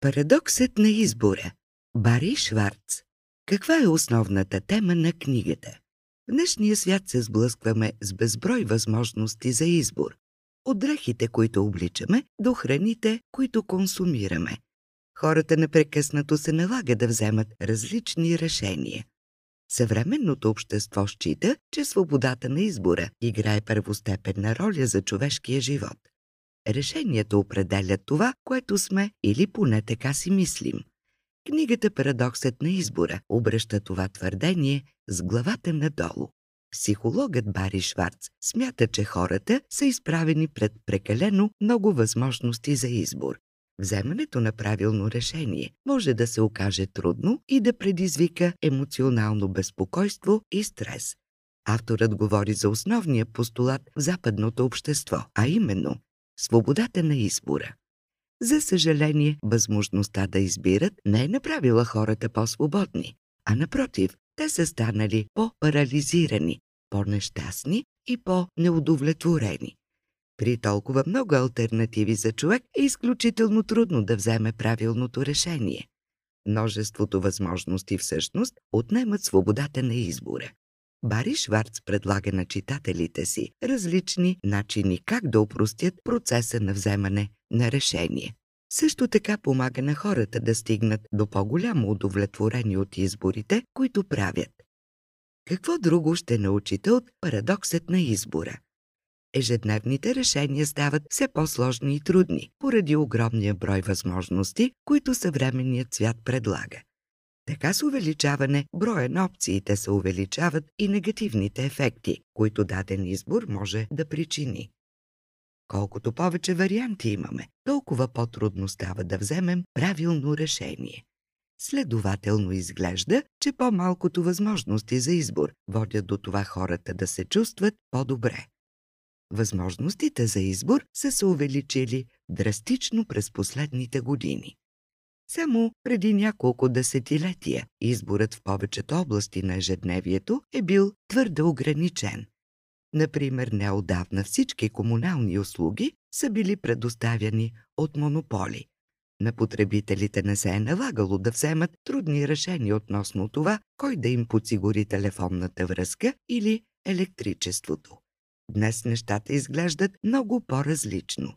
Парадоксът на избора. Бари Шварц. Каква е основната тема на книгата? В днешния свят се сблъскваме с безброй възможности за избор. От дрехите, които обличаме, до храните, които консумираме. Хората непрекъснато се налага да вземат различни решения. Съвременното общество счита, че свободата на избора играе първостепенна роля за човешкия живот. Решенията определят това, което сме или поне така си мислим. Книгата «Парадоксът на избора» обръща това твърдение с главата надолу. Психологът Бари Шварц смята, че хората са изправени пред прекалено много възможности за избор. Вземането на правилно решение може да се окаже трудно и да предизвика емоционално безпокойство и стрес. Авторът говори за основния постулат в западното общество, а именно свободата на избора. За съжаление, възможността да избират не е направила хората по-свободни, а напротив, те са станали по-парализирани, по-нещастни и по-неудовлетворени. При толкова много альтернативи за човек е изключително трудно да вземе правилното решение. Множеството възможности всъщност отнемат свободата на избора. Бари Шварц предлага на читателите си различни начини как да упростят процеса на вземане на решение. Също така помага на хората да стигнат до по-голямо удовлетворение от изборите, които правят. Какво друго ще научите от парадоксът на избора? Ежедневните решения стават все по-сложни и трудни, поради огромния брой възможности, които съвременният свят предлага. Така с увеличаване броя на опциите се увеличават и негативните ефекти, които даден избор може да причини. Колкото повече варианти имаме, толкова по-трудно става да вземем правилно решение. Следователно изглежда, че по-малкото възможности за избор водят до това хората да се чувстват по-добре. Възможностите за избор са се увеличили драстично през последните години. Само преди няколко десетилетия изборът в повечето области на ежедневието е бил твърде ограничен. Например, неодавна всички комунални услуги са били предоставяни от монополи. На потребителите не се е налагало да вземат трудни решения относно това, кой да им подсигури телефонната връзка или електричеството. Днес нещата изглеждат много по-различно.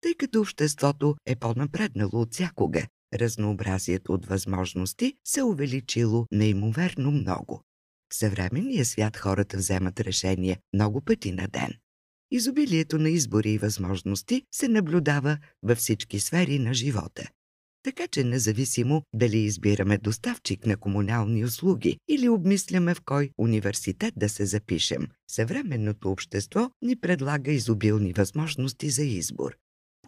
Тъй като обществото е по-напреднало от всякога, разнообразието от възможности се увеличило неимоверно много. В съвременния свят хората вземат решения много пъти на ден. Изобилието на избори и възможности се наблюдава във всички сфери на живота. Така че независимо дали избираме доставчик на комунални услуги или обмисляме в кой университет да се запишем, съвременното общество ни предлага изобилни възможности за избор.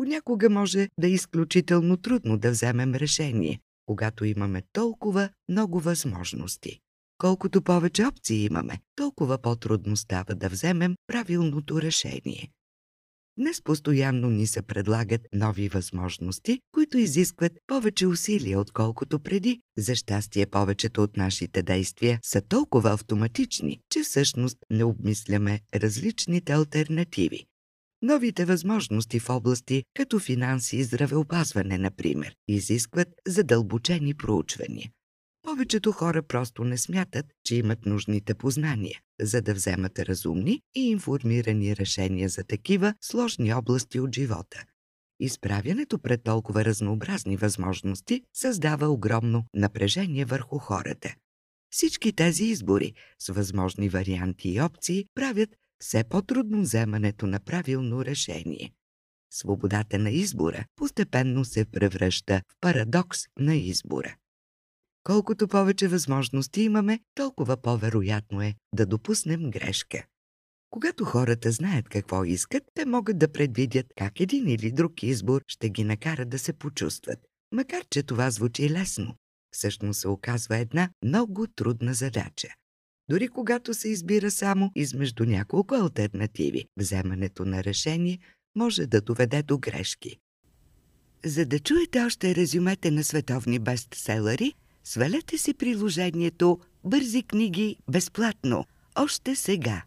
Понякога може да е изключително трудно да вземем решение, когато имаме толкова много възможности. Колкото повече опции имаме, толкова по-трудно става да вземем правилното решение. Днес постоянно ни се предлагат нови възможности, които изискват повече усилия, отколкото преди. За щастие, повечето от нашите действия са толкова автоматични, че всъщност не обмисляме различните альтернативи. Новите възможности в области като финанси и здравеопазване, например, изискват задълбочени проучвания. Повечето хора просто не смятат, че имат нужните познания, за да вземат разумни и информирани решения за такива сложни области от живота. Изправянето пред толкова разнообразни възможности създава огромно напрежение върху хората. Всички тези избори с възможни варианти и опции правят все по-трудно вземането на правилно решение. Свободата на избора постепенно се превръща в парадокс на избора. Колкото повече възможности имаме, толкова по-вероятно е да допуснем грешка. Когато хората знаят какво искат, те могат да предвидят как един или друг избор ще ги накара да се почувстват. Макар, че това звучи лесно, всъщност се оказва една много трудна задача. Дори когато се избира само измежду няколко альтернативи, вземането на решение може да доведе до грешки. За да чуете още резюмете на световни бестселери, свалете си приложението Бързи книги безплатно, още сега.